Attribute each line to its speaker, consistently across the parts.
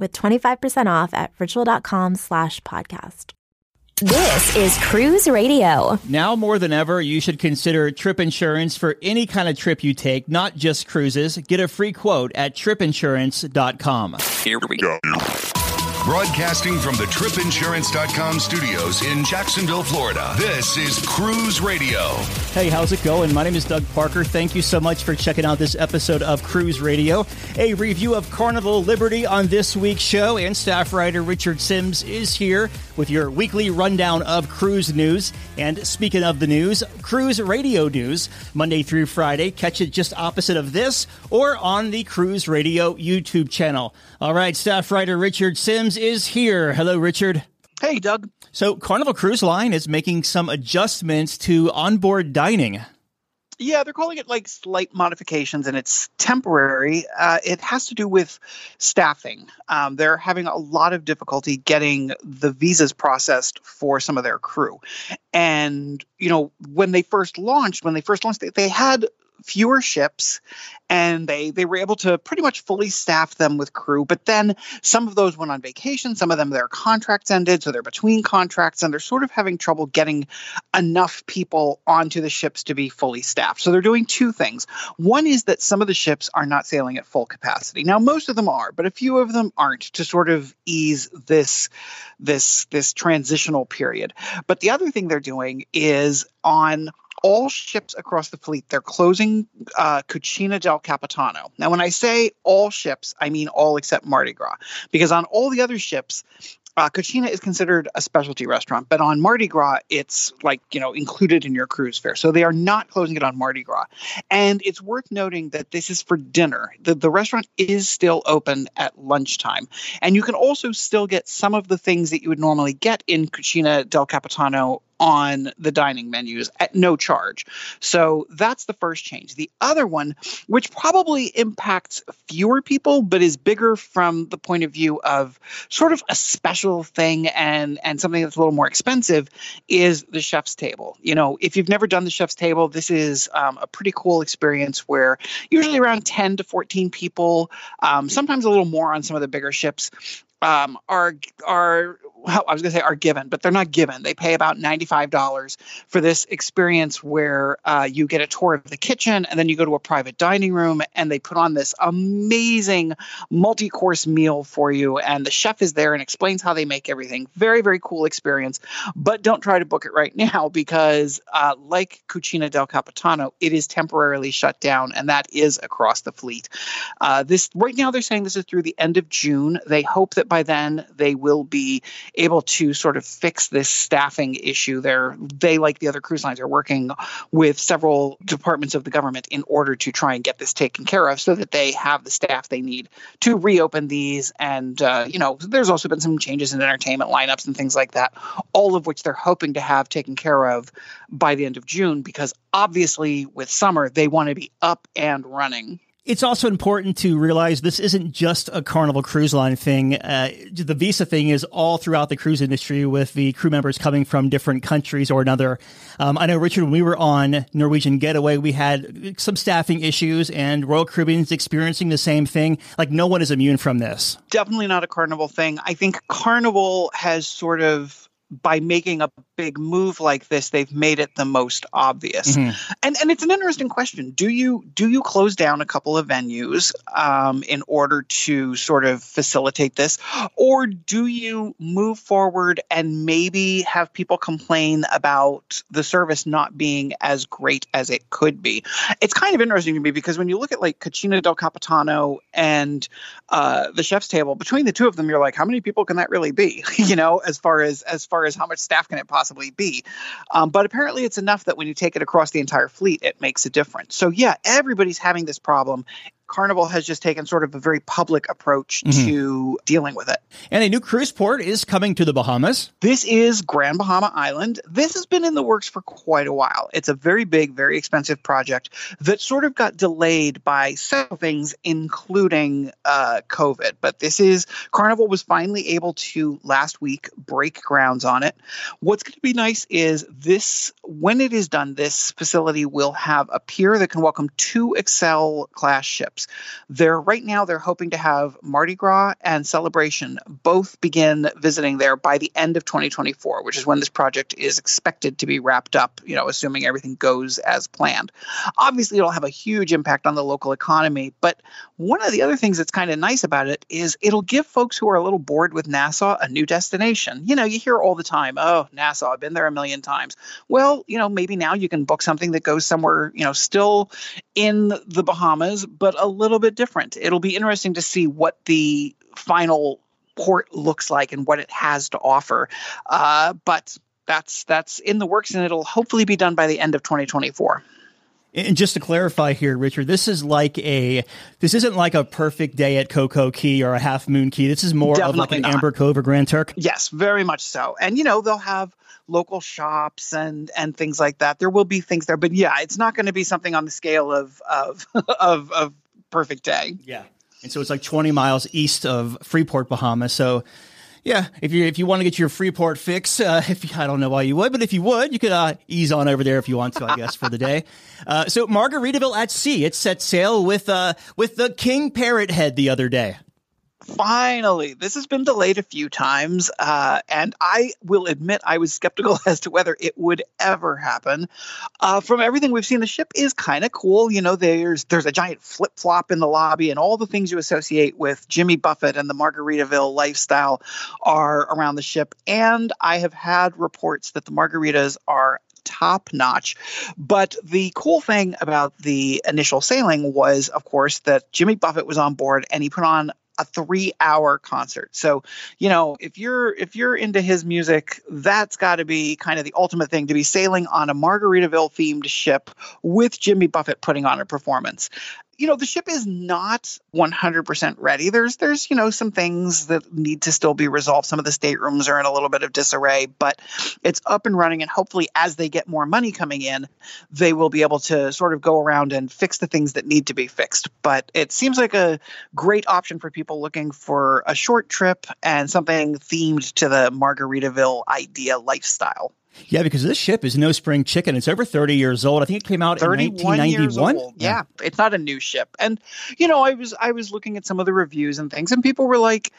Speaker 1: with 25% off at ritual.com slash podcast.
Speaker 2: This is Cruise Radio.
Speaker 3: Now more than ever, you should consider trip insurance for any kind of trip you take, not just cruises. Get a free quote at tripinsurance.com.
Speaker 4: Here we go.
Speaker 5: Broadcasting from the tripinsurance.com studios in Jacksonville, Florida. This is Cruise Radio.
Speaker 3: Hey, how's it going? My name is Doug Parker. Thank you so much for checking out this episode of Cruise Radio. A review of Carnival Liberty on this week's show, and staff writer Richard Sims is here with your weekly rundown of cruise news. And speaking of the news, Cruise Radio news, Monday through Friday. Catch it just opposite of this or on the Cruise Radio YouTube channel. All right, staff writer Richard Sims is here. Hello, Richard.
Speaker 6: Hey, Doug.
Speaker 3: So, Carnival Cruise Line is making some adjustments to onboard dining.
Speaker 6: Yeah, they're calling it like slight modifications, and it's temporary. Uh, it has to do with staffing. Um, they're having a lot of difficulty getting the visas processed for some of their crew. And, you know, when they first launched, when they first launched, they, they had fewer ships and they they were able to pretty much fully staff them with crew. But then some of those went on vacation some of them their contracts ended so they're between contracts and they're sort of having trouble getting enough people onto the ships to be fully staffed. So they're doing two things. One is that some of the ships are not sailing at full capacity. Now most of them are but a few of them aren't to sort of ease this this this transitional period. But the other thing they're doing is on all ships across the fleet, they're closing uh, Cucina del Capitano. Now, when I say all ships, I mean all except Mardi Gras, because on all the other ships, uh, Cucina is considered a specialty restaurant, but on Mardi Gras, it's like, you know, included in your cruise fare. So they are not closing it on Mardi Gras. And it's worth noting that this is for dinner. The, the restaurant is still open at lunchtime. And you can also still get some of the things that you would normally get in Cucina del Capitano on the dining menus at no charge. So that's the first change. The other one, which probably impacts fewer people, but is bigger from the point of view of sort of a special thing and and something that's a little more expensive, is the chef's table. You know, if you've never done the chef's table, this is um, a pretty cool experience where usually around 10 to 14 people, um, sometimes a little more on some of the bigger ships, um, are are well, I was going to say are given, but they're not given. They pay about $95 for this experience where uh, you get a tour of the kitchen and then you go to a private dining room and they put on this amazing multi course meal for you. And the chef is there and explains how they make everything. Very, very cool experience. But don't try to book it right now because, uh, like Cucina del Capitano, it is temporarily shut down and that is across the fleet. Uh, this right now, they're saying this is through the end of June. They hope that by then they will be able to sort of fix this staffing issue. They're they like the other cruise lines are working with several departments of the government in order to try and get this taken care of, so that they have the staff they need to reopen these. And uh, you know, there's also been some changes in entertainment lineups and things like that, all of which they're hoping to have taken care of by the end of June, because obviously with summer they want to be up and running.
Speaker 3: It's also important to realize this isn't just a Carnival Cruise Line thing. Uh, the visa thing is all throughout the cruise industry with the crew members coming from different countries or another. Um, I know, Richard, when we were on Norwegian Getaway, we had some staffing issues and Royal Caribbean's experiencing the same thing. Like, no one is immune from this.
Speaker 6: Definitely not a Carnival thing. I think Carnival has sort of by making a big move like this, they've made it the most obvious. Mm-hmm. And and it's an interesting question. Do you do you close down a couple of venues um, in order to sort of facilitate this, or do you move forward and maybe have people complain about the service not being as great as it could be? It's kind of interesting to me because when you look at like Cucina del Capitano and uh, the Chef's Table, between the two of them, you're like, how many people can that really be? you know, as far as as far as how much staff can it possibly be? Um, but apparently, it's enough that when you take it across the entire fleet, it makes a difference. So yeah, everybody's having this problem. Carnival has just taken sort of a very public approach mm-hmm. to dealing with it.
Speaker 3: And a new cruise port is coming to the Bahamas.
Speaker 6: This is Grand Bahama Island. This has been in the works for quite a while. It's a very big, very expensive project that sort of got delayed by several things, including uh, COVID. But this is Carnival was finally able to last week break grounds on it. What's going to be nice is this when it is done, this facility will have a pier that can welcome two Excel class ships. They're right now they're hoping to have Mardi Gras and Celebration both begin visiting there by the end of 2024, which is when this project is expected to be wrapped up, you know, assuming everything goes as planned. Obviously, it'll have a huge impact on the local economy, but one of the other things that's kind of nice about it is it'll give folks who are a little bored with Nassau a new destination. You know, you hear all the time, "Oh, Nassau, I've been there a million times." Well, you know, maybe now you can book something that goes somewhere, you know, still in the Bahamas, but a little bit different. It'll be interesting to see what the final port looks like and what it has to offer. Uh, but that's that's in the works, and it'll hopefully be done by the end of 2024.
Speaker 3: And just to clarify here, Richard, this is like a this isn't like a perfect day at CocoCay or a Half Moon Cay. This is more Definitely of like an not. Amber Cove or Grand Turk.
Speaker 6: Yes, very much so. And you know they'll have local shops and and things like that. There will be things there, but yeah, it's not going to be something on the scale of of of, of perfect day.
Speaker 3: Yeah. And so it's like 20 miles east of Freeport, Bahamas. So, yeah, if you if you want to get your Freeport fix, uh, if you, I don't know why you would, but if you would, you could uh, ease on over there if you want to, I guess, for the day. Uh, so Margaritaville at sea, it set sail with uh, with the King Parrot head the other day
Speaker 6: finally this has been delayed a few times uh, and i will admit i was skeptical as to whether it would ever happen. Uh, from everything we've seen the ship is kind of cool. You know there's there's a giant flip-flop in the lobby and all the things you associate with jimmy buffett and the margaritaville lifestyle are around the ship. And i have had reports that the margaritas are top notch. But the cool thing about the initial sailing was, of course, that Jimmy Buffett was on board and he put on a three hour concert. So, you know, if you're if you're into his music, that's got to be kind of the ultimate thing to be sailing on a Margaritaville themed ship with Jimmy Buffett putting on a performance you know the ship is not 100% ready. There's there's you know some things that need to still be resolved. Some of the staterooms are in a little bit of disarray but it's up and running and hopefully as they get more money coming in they will be able to sort of go around and fix the things that need to be fixed. But it seems like a great option for people looking for a short trip and something themed to the margaritaville idea lifestyle
Speaker 3: yeah, because this ship is no spring chicken. It's over 30 years old. I think it came out in 1991.
Speaker 6: Yeah. yeah, it's not a new ship. And you know, I was I was looking at some of the reviews and things and people were like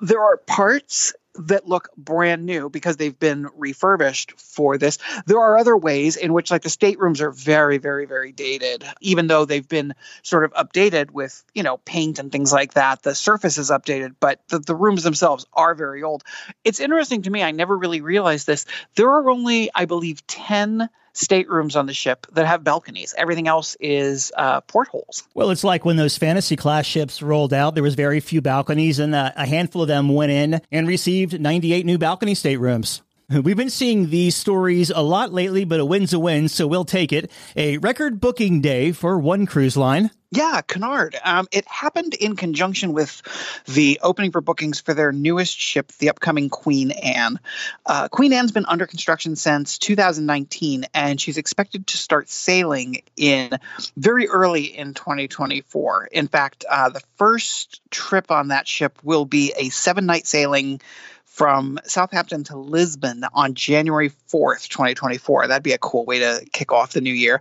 Speaker 6: there are parts that look brand new because they've been refurbished for this. There are other ways in which, like, the staterooms are very, very, very dated, even though they've been sort of updated with, you know, paint and things like that. The surface is updated, but the, the rooms themselves are very old. It's interesting to me. I never really realized this. There are only, I believe, 10 staterooms on the ship that have balconies. Everything else is uh, portholes.
Speaker 3: Well, it's like when those fantasy class ships rolled out, there was very few balconies, and uh, a handful of them went in and received 98 new balcony staterooms. We've been seeing these stories a lot lately, but a win's a win, so we'll take it. A record booking day for one cruise line.
Speaker 6: Yeah, Cunard. Um, it happened in conjunction with the opening for bookings for their newest ship, the upcoming Queen Anne. Uh, Queen Anne's been under construction since 2019, and she's expected to start sailing in very early in 2024. In fact, uh, the first trip on that ship will be a seven night sailing from Southampton to Lisbon on January 4th, 2024. That'd be a cool way to kick off the new year.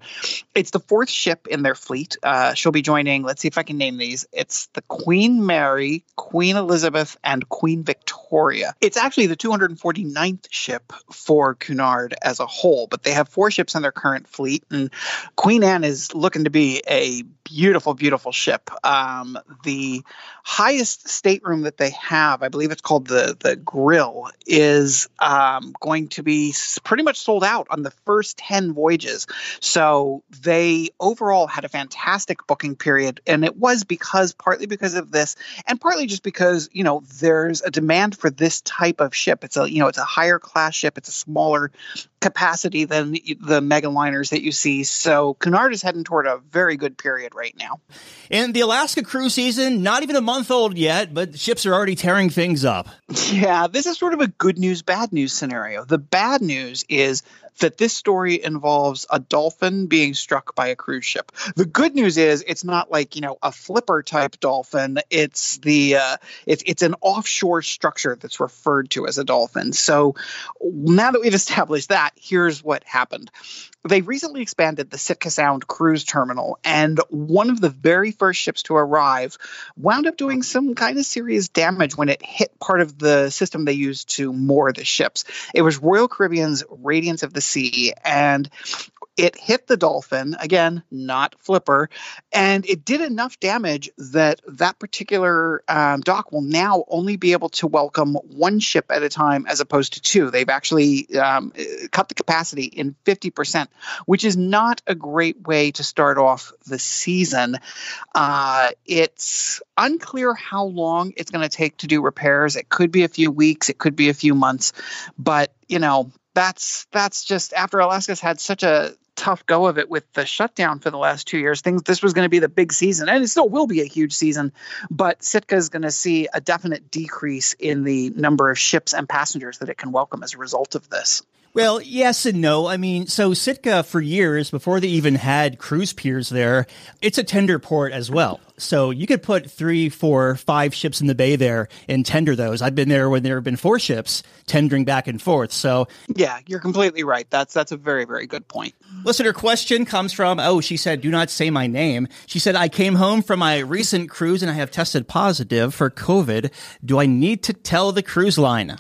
Speaker 6: It's the fourth ship in their fleet. Uh, she'll be joining, let's see if I can name these. It's the Queen Mary, Queen Elizabeth, and Queen Victoria. It's actually the 249th ship for Cunard as a whole, but they have four ships in their current fleet, and Queen Anne is looking to be a beautiful, beautiful ship. Um, the highest stateroom that they have, I believe it's called the the Grill, is um, going to be pretty much sold out on the first ten voyages. So they overall had a fantastic booking period, and it was because partly because of this, and partly just because you know there's a demand for this type of ship. It's a you know it's a higher class ship. It's a smaller capacity than the mega liners that you see. So Cunard is heading toward a very good period right now.
Speaker 3: And the Alaska cruise season, not even a month old yet, but ships are already tearing things up.
Speaker 6: Yeah, this is sort of a good news, bad news scenario. The bad news is that this story involves a dolphin being struck by a cruise ship. The good news is it's not like you know a flipper type dolphin. It's the uh, it's it's an offshore structure that's referred to as a dolphin. So now that we've established that, here's what happened they recently expanded the Sitka Sound cruise terminal, and one of the very first ships to arrive wound up doing some kind of serious damage when it hit part of the system they used to moor the ships. It was Royal Caribbean's Radiance of the Sea, and it hit the dolphin again not flipper and it did enough damage that that particular um, dock will now only be able to welcome one ship at a time as opposed to two. They've actually um, cut the capacity in 50% which is not a great way to start off the season. Uh, it's unclear how long it's going to take to do repairs. It could be a few weeks. It could be a few months. But you know that's that's just after Alaska's had such a tough go of it with the shutdown for the last two years. Things this was going to be the big season, and it still will be a huge season. But Sitka is going to see a definite decrease in the number of ships and passengers that it can welcome as a result of this.
Speaker 3: Well, yes and no. I mean, so Sitka for years before they even had cruise piers there, it's a tender port as well. So you could put three, four, five ships in the bay there and tender those. I've been there when there have been four ships tendering back and forth. So
Speaker 6: yeah, you're completely right. That's that's a very very good point.
Speaker 3: Listener question comes from oh, she said, "Do not say my name." She said, "I came home from my recent cruise and I have tested positive for COVID. Do I need to tell the cruise line?"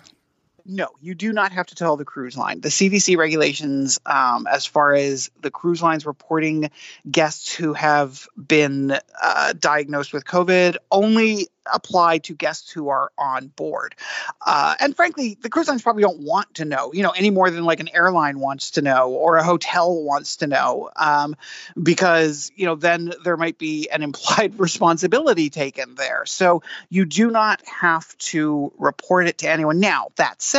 Speaker 6: No, you do not have to tell the cruise line. The CDC regulations, um, as far as the cruise lines reporting guests who have been uh, diagnosed with COVID, only apply to guests who are on board. Uh, and frankly, the cruise lines probably don't want to know, you know, any more than like an airline wants to know or a hotel wants to know, um, because you know then there might be an implied responsibility taken there. So you do not have to report it to anyone. Now that said,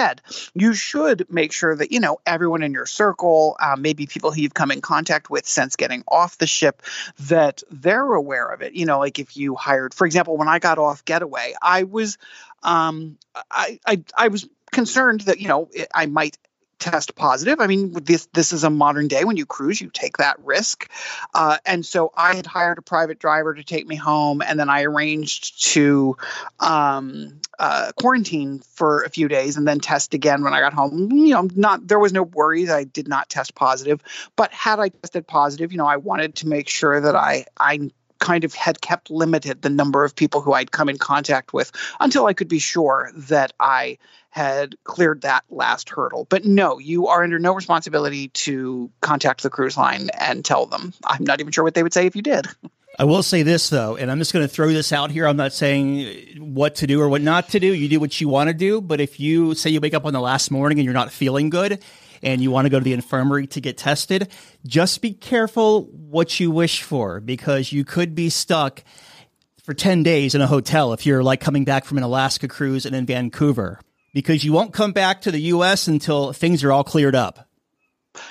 Speaker 6: you should make sure that you know everyone in your circle, uh, maybe people who you've come in contact with since getting off the ship, that they're aware of it. You know, like if you hired, for example, when I got off getaway. I was, um, I, I, I was concerned that you know I might test positive. I mean, this this is a modern day when you cruise, you take that risk, uh, and so I had hired a private driver to take me home, and then I arranged to um, uh, quarantine for a few days and then test again when I got home. You know, not there was no worries. I did not test positive, but had I tested positive, you know, I wanted to make sure that I I kind of had kept limited the number of people who I'd come in contact with until I could be sure that I had cleared that last hurdle. But no, you are under no responsibility to contact the cruise line and tell them. I'm not even sure what they would say if you did.
Speaker 3: I will say this though, and I'm just going to throw this out here. I'm not saying what to do or what not to do. You do what you want to do. But if you say you wake up on the last morning and you're not feeling good and you want to go to the infirmary to get tested, just be careful what you wish for because you could be stuck for 10 days in a hotel if you're like coming back from an Alaska cruise and in Vancouver because you won't come back to the US until things are all cleared up.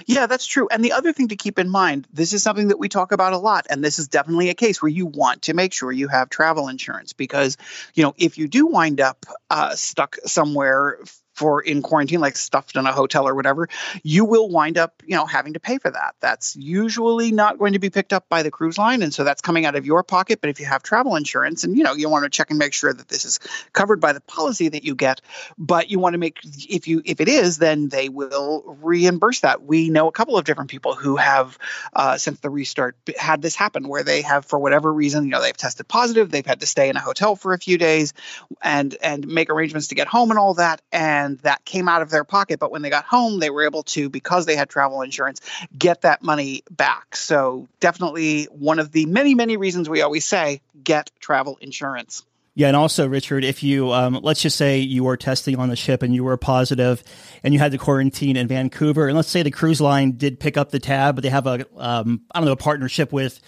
Speaker 6: Yeah, that's true. And the other thing to keep in mind, this is something that we talk about a lot, and this is definitely a case where you want to make sure you have travel insurance because, you know, if you do wind up uh, stuck somewhere for in quarantine, like stuffed in a hotel or whatever, you will wind up, you know, having to pay for that. That's usually not going to be picked up by the cruise line, and so that's coming out of your pocket. But if you have travel insurance, and you know, you want to check and make sure that this is covered by the policy that you get, but you want to make if you if it is, then they will reimburse that. We know a couple of different people who have uh, since the restart had this happen where they have for whatever reason, you know, they've tested positive, they've had to stay in a hotel for a few days, and and make arrangements to get home and all that, and that came out of their pocket. But when they got home, they were able to because they had travel insurance get that money back. So definitely one of the many many reasons we always say get travel insurance.
Speaker 3: Yeah, and also, Richard, if you um, let's just say you were testing on the ship and you were positive, and you had to quarantine in Vancouver, and let's say the cruise line did pick up the tab, but they have a um, I don't know a partnership with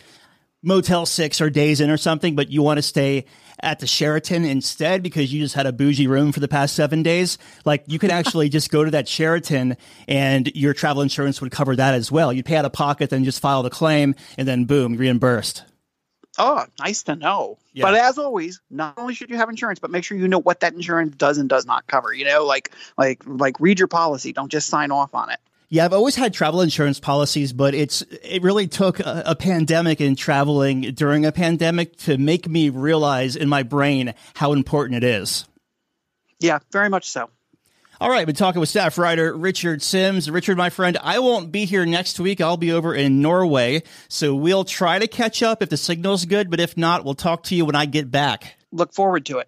Speaker 3: Motel Six or Days Inn or something, but you want to stay at the Sheraton instead because you just had a bougie room for the past seven days. Like you could actually just go to that Sheraton and your travel insurance would cover that as well. You'd pay out of pocket, then just file the claim, and then boom, reimbursed.
Speaker 6: Oh, nice to know. Yeah. But as always, not only should you have insurance, but make sure you know what that insurance does and does not cover. You know, like like like read your policy. Don't just sign off on it.
Speaker 3: Yeah, I've always had travel insurance policies, but it's it really took a, a, pandemic and traveling during a pandemic to make me realize in my brain how important it is.
Speaker 6: Yeah, very much so.
Speaker 3: All right, been talking with staff writer Richard Sims. Richard, my friend, I won't be here next week. I'll be over in Norway, so we'll try to catch up if the signal's good. But if not, we'll talk to you when I get back.
Speaker 6: Look forward to it.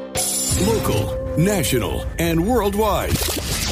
Speaker 5: Local, national, and worldwide.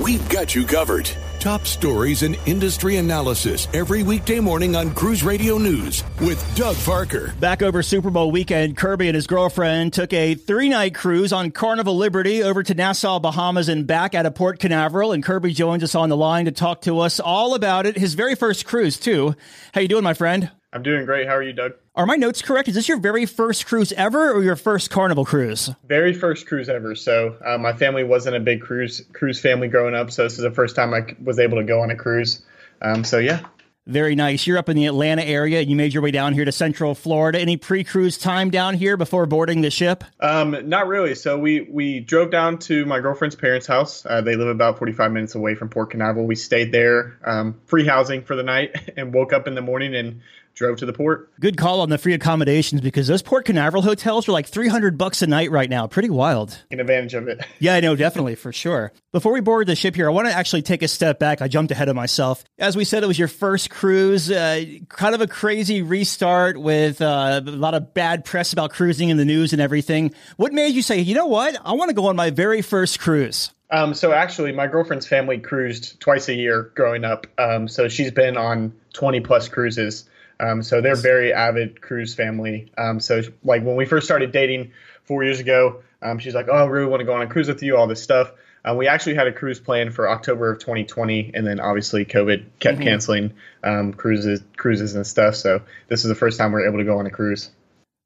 Speaker 5: We've got you covered. Top stories and industry analysis every weekday morning on Cruise Radio News with Doug Parker.
Speaker 3: Back over Super Bowl weekend, Kirby and his girlfriend took a three night cruise on Carnival Liberty over to Nassau, Bahamas, and back out of Port Canaveral. And Kirby joins us on the line to talk to us all about it. His very first cruise, too. How you doing, my friend?
Speaker 4: I'm doing great. How are you, Doug?
Speaker 3: Are my notes correct? Is this your very first cruise ever, or your first Carnival cruise?
Speaker 4: Very first cruise ever. So uh, my family wasn't a big cruise cruise family growing up, so this is the first time I was able to go on a cruise. Um, so yeah.
Speaker 3: Very nice. You're up in the Atlanta area. You made your way down here to Central Florida. Any pre-cruise time down here before boarding the ship?
Speaker 4: Um, not really. So we we drove down to my girlfriend's parents' house. Uh, they live about 45 minutes away from Port Canaveral. We stayed there, um, free housing for the night, and woke up in the morning and drove to the port.
Speaker 3: Good call on the free accommodations because those Port Canaveral hotels are like 300 bucks a night right now. Pretty wild.
Speaker 4: Taking advantage of it.
Speaker 3: Yeah, I know, definitely, for sure. Before we board the ship here, I want to actually take a step back. I jumped ahead of myself. As we said, it was your first cruise, uh, kind of a crazy restart with uh, a lot of bad press about cruising in the news and everything. What made you say, you know what? I want to go on my very first cruise?
Speaker 4: Um, so actually, my girlfriend's family cruised twice a year growing up. Um, so she's been on 20 plus cruises. Um, so they're very avid cruise family. Um, so like when we first started dating four years ago, um, she's like, "Oh, I really want to go on a cruise with you." All this stuff. Uh, we actually had a cruise plan for October of 2020, and then obviously COVID kept mm-hmm. canceling um, cruises, cruises and stuff. So this is the first time we are able to go on a cruise.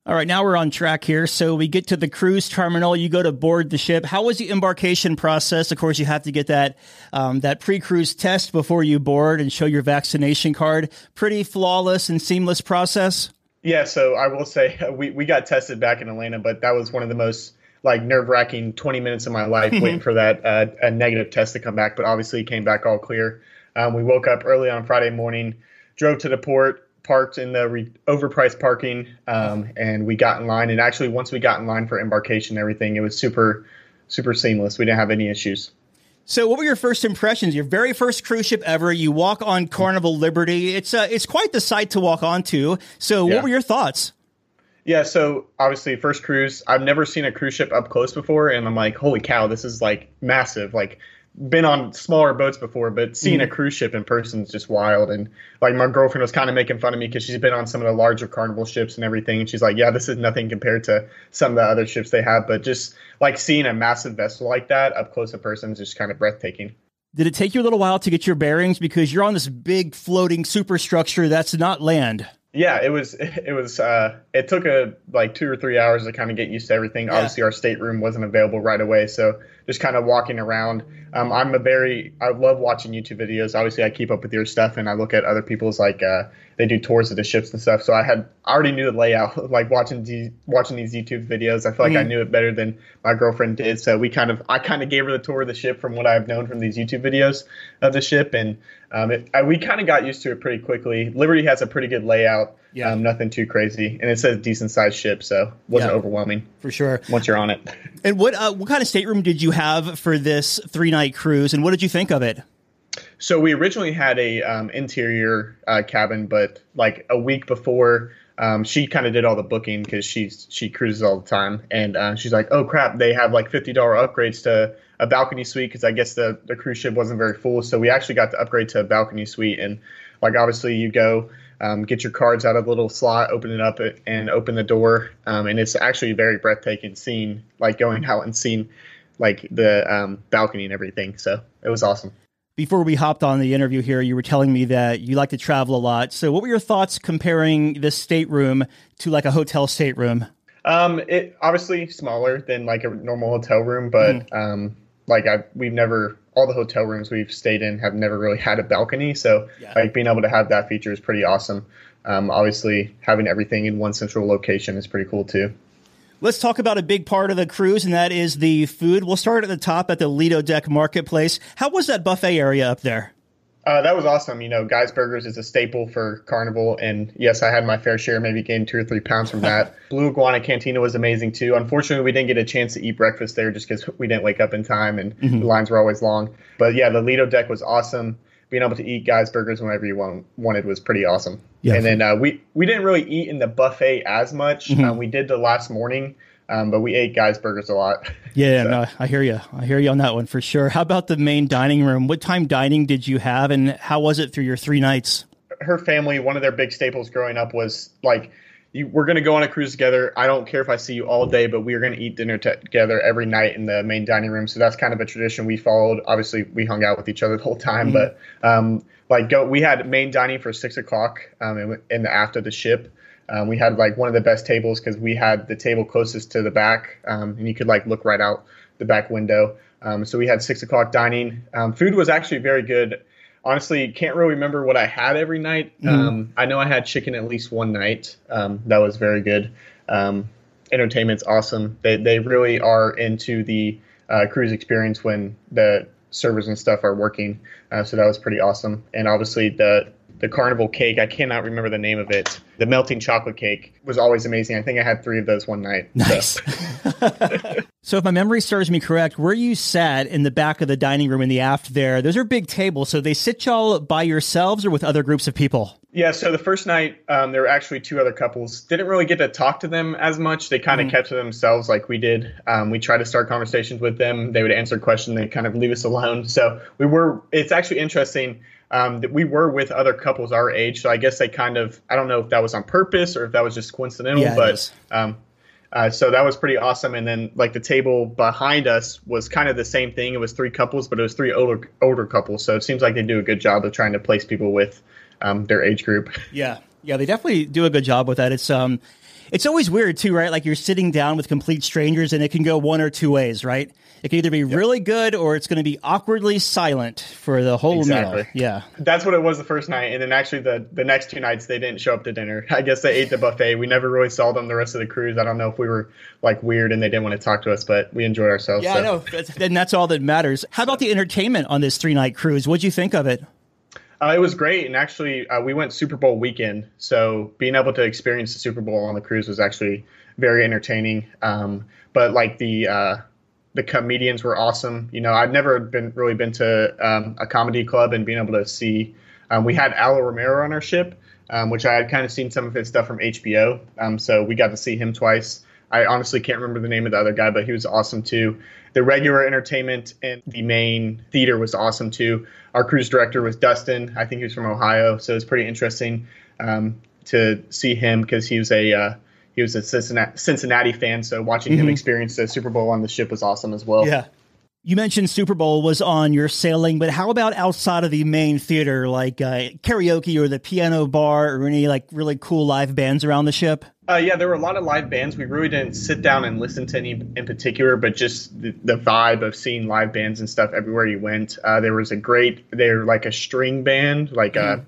Speaker 3: All right, now we're on track here. So we get to the cruise terminal. You go to board the ship. How was the embarkation process? Of course, you have to get that um, that pre-cruise test before you board and show your vaccination card. Pretty flawless and seamless process.
Speaker 4: Yeah. So I will say we we got tested back in Atlanta, but that was one of the most like nerve wracking 20 minutes of my life waiting for that uh, a negative test to come back. But obviously, it came back all clear. Um, we woke up early on Friday morning, drove to the port parked in the re- overpriced parking, um, and we got in line. And actually, once we got in line for embarkation, and everything it was super, super seamless. We didn't have any issues.
Speaker 3: So, what were your first impressions? Your very first cruise ship ever. You walk on Carnival Liberty. It's uh, it's quite the sight to walk onto. So,
Speaker 4: Yeah.
Speaker 3: what were your thoughts?
Speaker 4: Yeah, so obviously first cruise. I've never seen a cruise ship up close before, and I'm like, holy cow, this is like massive. Like, been on smaller boats before, but seeing a cruise ship in person is just wild. And like my girlfriend was kind of making fun of me because she's been on some of the larger carnival ships and everything, and she's like, yeah, this is nothing compared to some of the other ships they have. But just like seeing a massive vessel like that up close in person is just kind of breathtaking.
Speaker 3: Did it take you a little while to get your bearings because you're on this big floating superstructure that's not land?
Speaker 4: Yeah, it was. It was. Uh, it took a like two or three hours to kind of get used to everything.
Speaker 3: Yeah.
Speaker 4: Obviously, our stateroom wasn't available right away, so just kind of walking around. Um, I'm a very. I love watching YouTube videos. Obviously, I keep up with your stuff, and I look at other people's like uh, they do tours of the ships and stuff. So I had I already knew the layout. Like watching these watching these YouTube videos, I feel like I knew it better than my girlfriend did. So we kind of I kind of gave her the tour of the ship from what I've known from these YouTube videos of the ship, and um, it, I, we kind of got used to it pretty quickly. Liberty has a pretty good layout.
Speaker 3: Yeah.
Speaker 4: Um, nothing too crazy, and it's a decent sized ship, so wasn't
Speaker 3: Yeah.
Speaker 4: overwhelming
Speaker 3: For sure.
Speaker 4: once you're on it.
Speaker 3: And what uh, what kind of stateroom did you have for this three night cruise, and what did you think of it?
Speaker 4: So we originally had a um, interior uh, cabin, but like a week before, um, she kind of did all the booking because she's she cruises all the time, and uh, she's like, "Oh crap, they have like fifty dollar upgrades to a balcony suite because I guess the the cruise ship wasn't very full, so we actually got to upgrade to a balcony suite, and like obviously you go." Um, get your cards out of the little slot, open it up, and open the door, um, and it's actually a very breathtaking scene, like going out and seeing like the um, balcony and everything. So it was awesome.
Speaker 3: Before we hopped on the interview here, you were telling me that you like to travel a lot. So, what were your thoughts comparing this stateroom to like a hotel stateroom?
Speaker 4: Um, it obviously smaller than like a normal hotel room, but um, like I we've never all the hotel rooms we've stayed in have never really had a balcony, so
Speaker 3: Yeah.
Speaker 4: like being able to have that feature is pretty awesome. Um, obviously having everything in one central location is pretty cool too.
Speaker 3: Let's talk about a big part of the cruise, and that is the food. We'll start at the top at the Lido Deck Marketplace. How was that buffet area up there?
Speaker 4: Uh, that was awesome. You know, Guy's Burgers is a staple for Carnival, and yes, I had my fair share, maybe gained two or three pounds from that. Blue Iguana Cantina was amazing too. Unfortunately, we didn't get a chance to eat breakfast there just because we didn't wake up in time, and the lines were always long. But yeah, the Lido deck was awesome. Being able to eat Guy's Burgers whenever you want, wanted was pretty awesome.
Speaker 3: Yeah.
Speaker 4: And then uh, we we didn't really eat in the buffet as much. Um, we did the last morning, um, but we ate Guy's Burgers a lot.
Speaker 3: Yeah,
Speaker 4: So-
Speaker 3: no, I hear you. I hear you on that one for sure. How about the main dining room? What time dining did you have, and how was it through your three nights?
Speaker 4: her family, one of their big staples growing up was like, you, we're going to go on a cruise together. I don't care if I see you all day, but we are going to eat dinner t- together every night in the main dining room. So that's kind of a tradition we followed. Obviously, we hung out with each other the whole time, but um, like go, we had main dining for six o'clock um, in, in the aft of the ship. Um, we had like one of the best tables because we had the table closest to the back, um, and you could like look right out the back window. Um, so we had six o'clock dining. Um, food was actually very good honestly can't really remember what I had every night. Um, I know I had chicken at least one night. Um, that was very good. Um, entertainment's awesome. They they really are into the uh, cruise experience when the servers and stuff are working. Uh, so that was pretty awesome. And obviously the the carnival cake. I cannot remember the name of it. The melting chocolate cake was always amazing. I think I had three of those one night.
Speaker 3: Nice. so, if my memory serves me correct, where you sat in the back of the dining room in the aft there, those are big tables. So, they sit y'all by yourselves or with other groups of people?
Speaker 4: Yeah, so the first night, um, there were actually two other couples. Didn't really get to talk to them as much. They kind of kept to themselves like we did. Um, we tried to start conversations with them. They would answer questions. They kind of leave us alone. So we were. It's actually interesting um, that we were with other couples our age. So I guess they kind of. I don't know if that was on purpose or if that was just coincidental,
Speaker 3: yeah,
Speaker 4: but um, uh, so that was pretty awesome. And then like the table behind us was kind of the same thing. It was three couples, but it was three older older couples. So it seems like they do a good job of trying to place people with um, their age group.
Speaker 3: Yeah. Yeah, they definitely do a good job with that. It's um it's always weird too, right? Like you're sitting down with complete strangers and it can go one or two ways, right? It can either be really good or it's going to be awkwardly silent for the whole
Speaker 4: Exactly.
Speaker 3: meal. Yeah.
Speaker 4: That's what it was the first night, and then actually the the next two nights they didn't show up to dinner. I guess they ate the buffet. We never really saw them the rest of the cruise. I don't know if we were like weird and they didn't want to talk to us, but we enjoyed ourselves.
Speaker 3: Yeah,
Speaker 4: so.
Speaker 3: I know. And that's all that matters. How about the entertainment on this three night cruise? What'd you think of it?
Speaker 4: Uh, it was great, and actually uh, we went Super Bowl weekend, so being able to experience the Super Bowl on the cruise was actually very entertaining. Um, but like the uh, the comedians were awesome. You know, I'd never been really been to um, a comedy club and being able to see. Um, we had Alo Romero on our ship, um, which I had kind of seen some of his stuff from HBO. Um, so we got to see him twice. I honestly can't remember the name of the other guy, but he was awesome too. The regular entertainment and the main theater was awesome too. Our cruise director was Dustin. I think he was from Ohio, so it's pretty interesting um, to see him because he was a uh, he was a Cincinnati, Cincinnati fan. So watching mm-hmm. him experience the Super Bowl on the ship was awesome as well.
Speaker 3: Yeah. You mentioned Super Bowl was on your sailing, but how about outside of the main theater, like uh, karaoke or the piano bar, or any like really cool live bands around the ship?
Speaker 4: Uh, yeah, there were a lot of live bands. We really didn't sit down and listen to any in particular, but just the, the vibe of seeing live bands and stuff everywhere you went. Uh, there was a great, they're like a string band, like mm-hmm.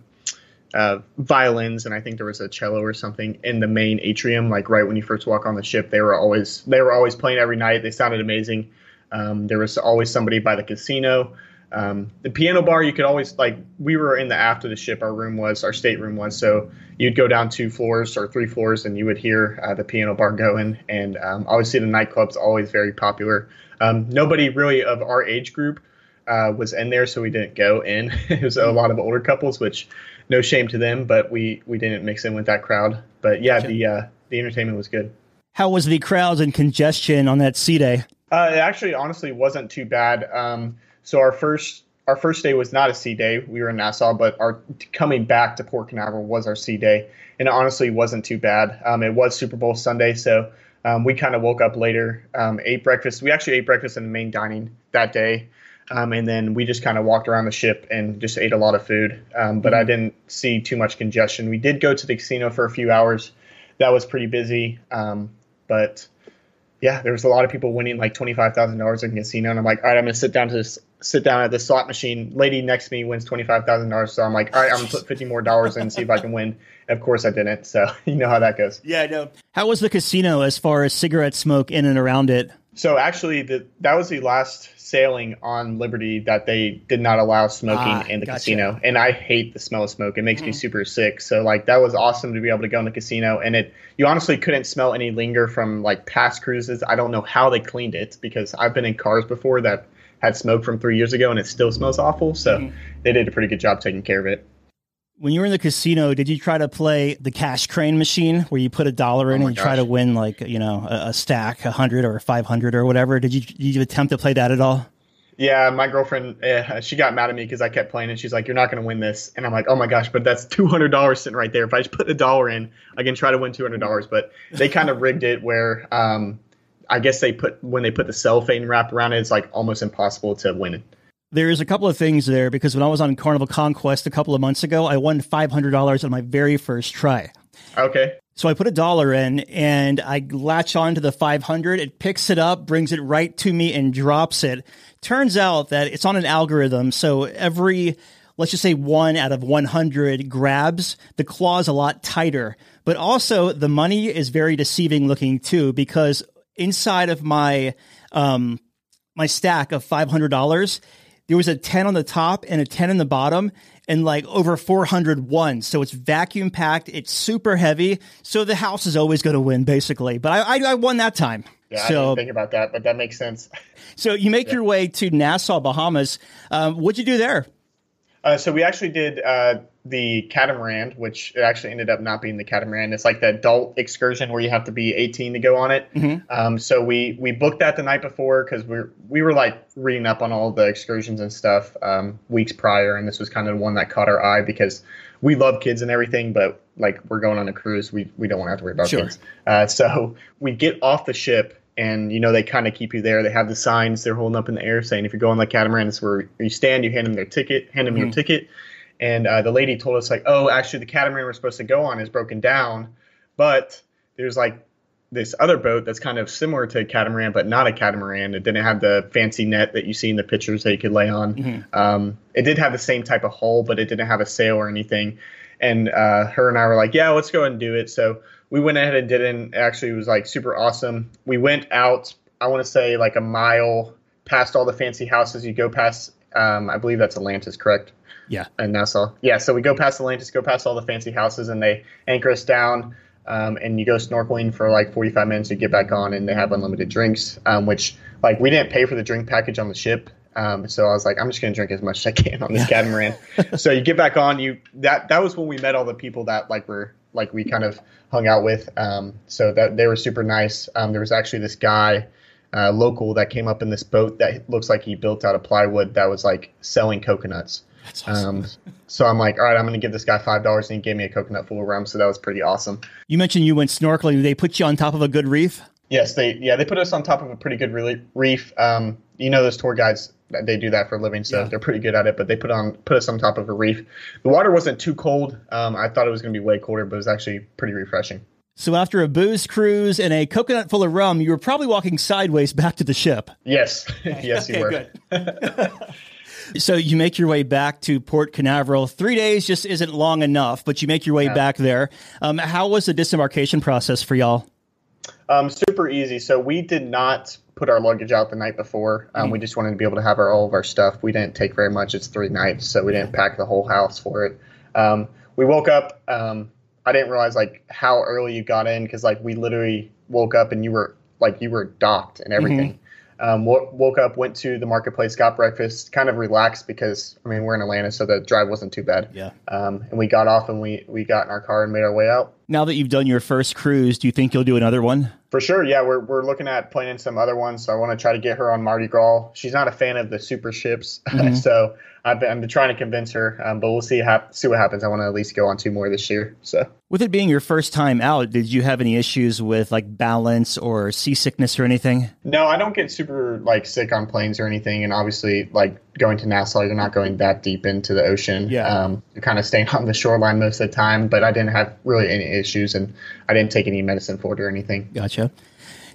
Speaker 4: a, uh, violins, and I think there was a cello or something in the main atrium. Like right when you first walk on the ship, they were always they were always playing every night. They sounded amazing. Um, there was always somebody by the casino. Um, the piano bar, you could always like we were in the aft of the ship. Our room was our stateroom was so you'd go down two floors or three floors and you would hear uh, the piano bar going. And um, obviously the nightclub's always very popular. Um, nobody really of our age group uh, was in there, so we didn't go in. it was a lot of older couples, which no shame to them, but we we didn't mix in with that crowd. But yeah, the uh, the entertainment was good.
Speaker 3: How was the crowds and congestion on that sea day?
Speaker 4: Uh, it actually, honestly, wasn't too bad. Um, so our first our first day was not a sea day. We were in Nassau, but our coming back to Port Canaveral was our sea day, and it honestly wasn't too bad. Um, it was Super Bowl Sunday, so um, we kind of woke up later, um, ate breakfast. We actually ate breakfast in the main dining that day, um, and then we just kind of walked around the ship and just ate a lot of food. Um, but mm-hmm. I didn't see too much congestion. We did go to the casino for a few hours. That was pretty busy, um, but yeah, there was a lot of people winning like twenty five thousand dollars in casino, and I'm like, all right, I'm gonna sit down to this, sit down at the slot machine. Lady next to me wins twenty five thousand dollars, so I'm like, all right, I'm gonna put fifty more dollars in see if I can win. Of course, I didn't. So you know how that goes.
Speaker 3: Yeah, I know. How was the casino as far as cigarette smoke in and around it?
Speaker 4: So actually, the, that was the last sailing on Liberty that they did not allow smoking ah, in the gotcha. casino, and I hate the smell of smoke. It makes mm. me super sick. So like that was awesome to be able to go in the casino, and it you honestly couldn't smell any linger from like past cruises. I don't know how they cleaned it because I've been in cars before that had smoke from three years ago, and it still smells awful. So mm. they did a pretty good job taking care of it.
Speaker 3: When you were in the casino, did you try to play the cash crane machine where you put a dollar in oh and you try to win like you know a, a stack, a hundred or five hundred or whatever? Did you did you attempt to play that at all?
Speaker 4: Yeah, my girlfriend, uh, she got mad at me because I kept playing, and she's like, "You're not going to win this." And I'm like, "Oh my gosh!" But that's two hundred dollars sitting right there. If I just put a dollar in, I can try to win two hundred dollars. But they kind of rigged it where, um, I guess they put when they put the cellophane wrap around it, it's like almost impossible to win it.
Speaker 3: There's a couple of things there because when I was on Carnival Conquest a couple of months ago, I won $500 on my very first try.
Speaker 4: Okay.
Speaker 3: So I put a dollar in and I latch on to the 500. It picks it up, brings it right to me and drops it. Turns out that it's on an algorithm. So every, let's just say one out of 100 grabs, the claw is a lot tighter. But also the money is very deceiving looking too because inside of my, um, my stack of $500, there was a 10 on the top and a 10 in the bottom and like over 400 ones. So it's vacuum packed. It's super heavy. So the house is always going to win basically. But I, I, I, won that time.
Speaker 4: Yeah,
Speaker 3: so,
Speaker 4: I didn't think about that, but that makes sense.
Speaker 3: So you make yeah. your way to Nassau, Bahamas. Um, what'd you do there?
Speaker 4: Uh, so we actually did uh, the catamaran, which actually ended up not being the catamaran. It's like the adult excursion where you have to be 18 to go on it. Mm-hmm. Um, so we we booked that the night before because we we were like reading up on all the excursions and stuff um, weeks prior, and this was kind of the one that caught our eye because we love kids and everything, but like we're going on a cruise, we we don't want to have to worry about sure. kids. Uh, so we get off the ship and you know they kind of keep you there. They have the signs they're holding up in the air saying if you're going the catamaran, it's where you stand. You hand them their ticket, hand them mm-hmm. your ticket, and uh, the lady told us like, oh, actually the catamaran we're supposed to go on is broken down, but there's like this other boat that's kind of similar to a catamaran, but not a catamaran. It didn't have the fancy net that you see in the pictures that you could lay on. Mm-hmm. Um, it did have the same type of hull, but it didn't have a sail or anything. And uh, her and I were like, yeah, let's go and do it. So we went ahead and did it. And actually, it was like super awesome. We went out, I want to say like a mile past all the fancy houses. You go past, um, I believe that's Atlantis, correct?
Speaker 3: Yeah.
Speaker 4: And Nassau. Yeah. So we go past Atlantis, go past all the fancy houses, and they anchor us down. um, and you go snorkeling for like 45 minutes. You get back on, and they have unlimited drinks, um, which like we didn't pay for the drink package on the ship. Um, so I was like, I'm just gonna drink as much as I can on this catamaran. so you get back on, you that that was when we met all the people that like were like we kind of hung out with. Um, so that they were super nice. Um, there was actually this guy, uh, local, that came up in this boat that looks like he built out of plywood that was like selling coconuts.
Speaker 3: Awesome.
Speaker 4: Um, so I'm like, all right, I'm going to give this guy five dollars, and he gave me a coconut full of rum. So that was pretty awesome.
Speaker 3: You mentioned you went snorkeling. They put you on top of a good reef.
Speaker 4: Yes, they yeah they put us on top of a pretty good reef. Um, you know those tour guides they do that for a living, so yeah. they're pretty good at it. But they put on put us on top of a reef. The water wasn't too cold. Um, I thought it was going to be way colder, but it was actually pretty refreshing.
Speaker 3: So after a booze cruise and a coconut full of rum, you were probably walking sideways back to the ship.
Speaker 4: Yes, yes, you were.
Speaker 3: so you make your way back to Port Canaveral. Three days just isn't long enough, but you make your way yeah. back there. Um, how was the disembarkation process for y'all?
Speaker 4: Um, super easy. So we did not put our luggage out the night before. Um, mm-hmm. We just wanted to be able to have our, all of our stuff. We didn't take very much. It's three nights, so we didn't pack the whole house for it. Um, we woke up. Um, I didn't realize like how early you got in because like we literally woke up and you were like you were docked and everything. Mm-hmm. Um, woke up, went to the marketplace, got breakfast, kind of relaxed because I mean we're in Atlanta, so the drive wasn't too bad.
Speaker 3: Yeah.
Speaker 4: Um, and we got off and we we got in our car and made our way out.
Speaker 3: Now that you've done your first cruise, do you think you'll do another one?
Speaker 4: For sure, yeah. We're we're looking at planning some other ones. So I want to try to get her on Mardi Gras. She's not a fan of the super ships, mm-hmm. so I've been, I've been trying to convince her, um, but we'll see ha- see what happens. I want to at least go on two more this year. So,
Speaker 3: with it being your first time out, did you have any issues with like balance or seasickness or anything?
Speaker 4: No, I don't get super like sick on planes or anything. And obviously, like going to Nassau, you're not going that deep into the ocean.
Speaker 3: Yeah,
Speaker 4: um, you're kind of staying on the shoreline most of the time. But I didn't have really any issues, and I didn't take any medicine for it or anything.
Speaker 3: Gotcha.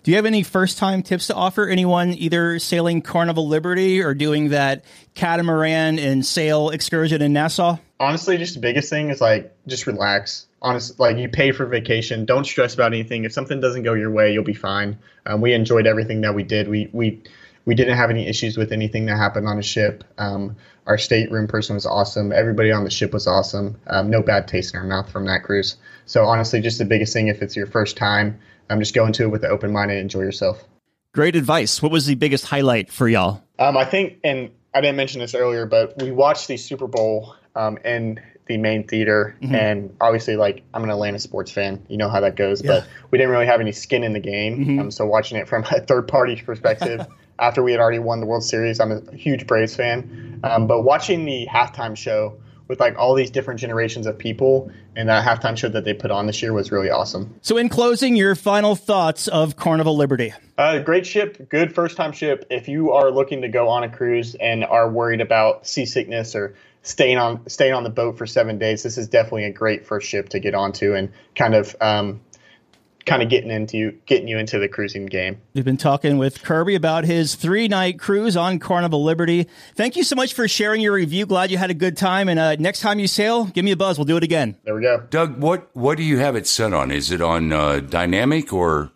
Speaker 3: Do you have any first time tips to offer anyone either sailing Carnival Liberty or doing that catamaran and sail excursion in Nassau?
Speaker 4: Honestly, just the biggest thing is like just relax. Honest, like you pay for vacation. Don't stress about anything. If something doesn't go your way, you'll be fine. Um, we enjoyed everything that we did. We we we didn't have any issues with anything that happened on the ship. Um, our stateroom person was awesome. Everybody on the ship was awesome. Um, no bad taste in our mouth from that cruise. So honestly, just the biggest thing if it's your first time, um, just go into it with an open mind and enjoy yourself.
Speaker 3: Great advice. What was the biggest highlight for y'all?
Speaker 4: Um, I think, and I didn't mention this earlier, but we watched the Super Bowl um, in the main theater, mm-hmm. and obviously, like I'm an Atlanta sports fan, you know how that goes. Yeah. But we didn't really have any skin in the game, mm-hmm. um, so watching it from a third party perspective. after we had already won the World Series, I'm a huge Braves fan. Um, but watching the halftime show with like all these different generations of people and that halftime show that they put on this year was really awesome.
Speaker 3: So, in closing, your final thoughts of Carnival Liberty?
Speaker 4: Uh, great ship, good first time ship. If you are looking to go on a cruise and are worried about seasickness or staying on staying on the boat for seven days, this is definitely a great first ship to get onto and kind of um, kind of getting into getting you into the cruising game.
Speaker 3: We've been talking with Kirby about his three night cruise on Carnival Liberty. Thank you so much for sharing your review. Glad you had a good time. And uh, next time you sail, give me a buzz. We'll do it again.
Speaker 4: There we go.
Speaker 7: Doug, what what do you have it set on? Is it on uh, dynamic or?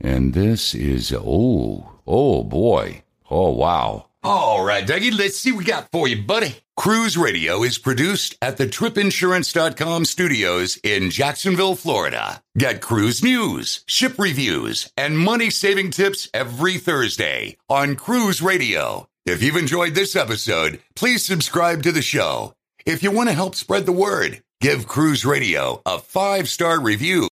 Speaker 7: And this is oh oh boy oh wow.
Speaker 8: All right, Dougie, let's see what we got for you, buddy.
Speaker 5: Cruise Radio is produced at the tripinsurance.com studios in Jacksonville, Florida. Get cruise news, ship reviews, and money saving tips every Thursday on Cruise Radio. If you've enjoyed this episode, please subscribe to the show. If you want to help spread the word, give Cruise Radio a five star review.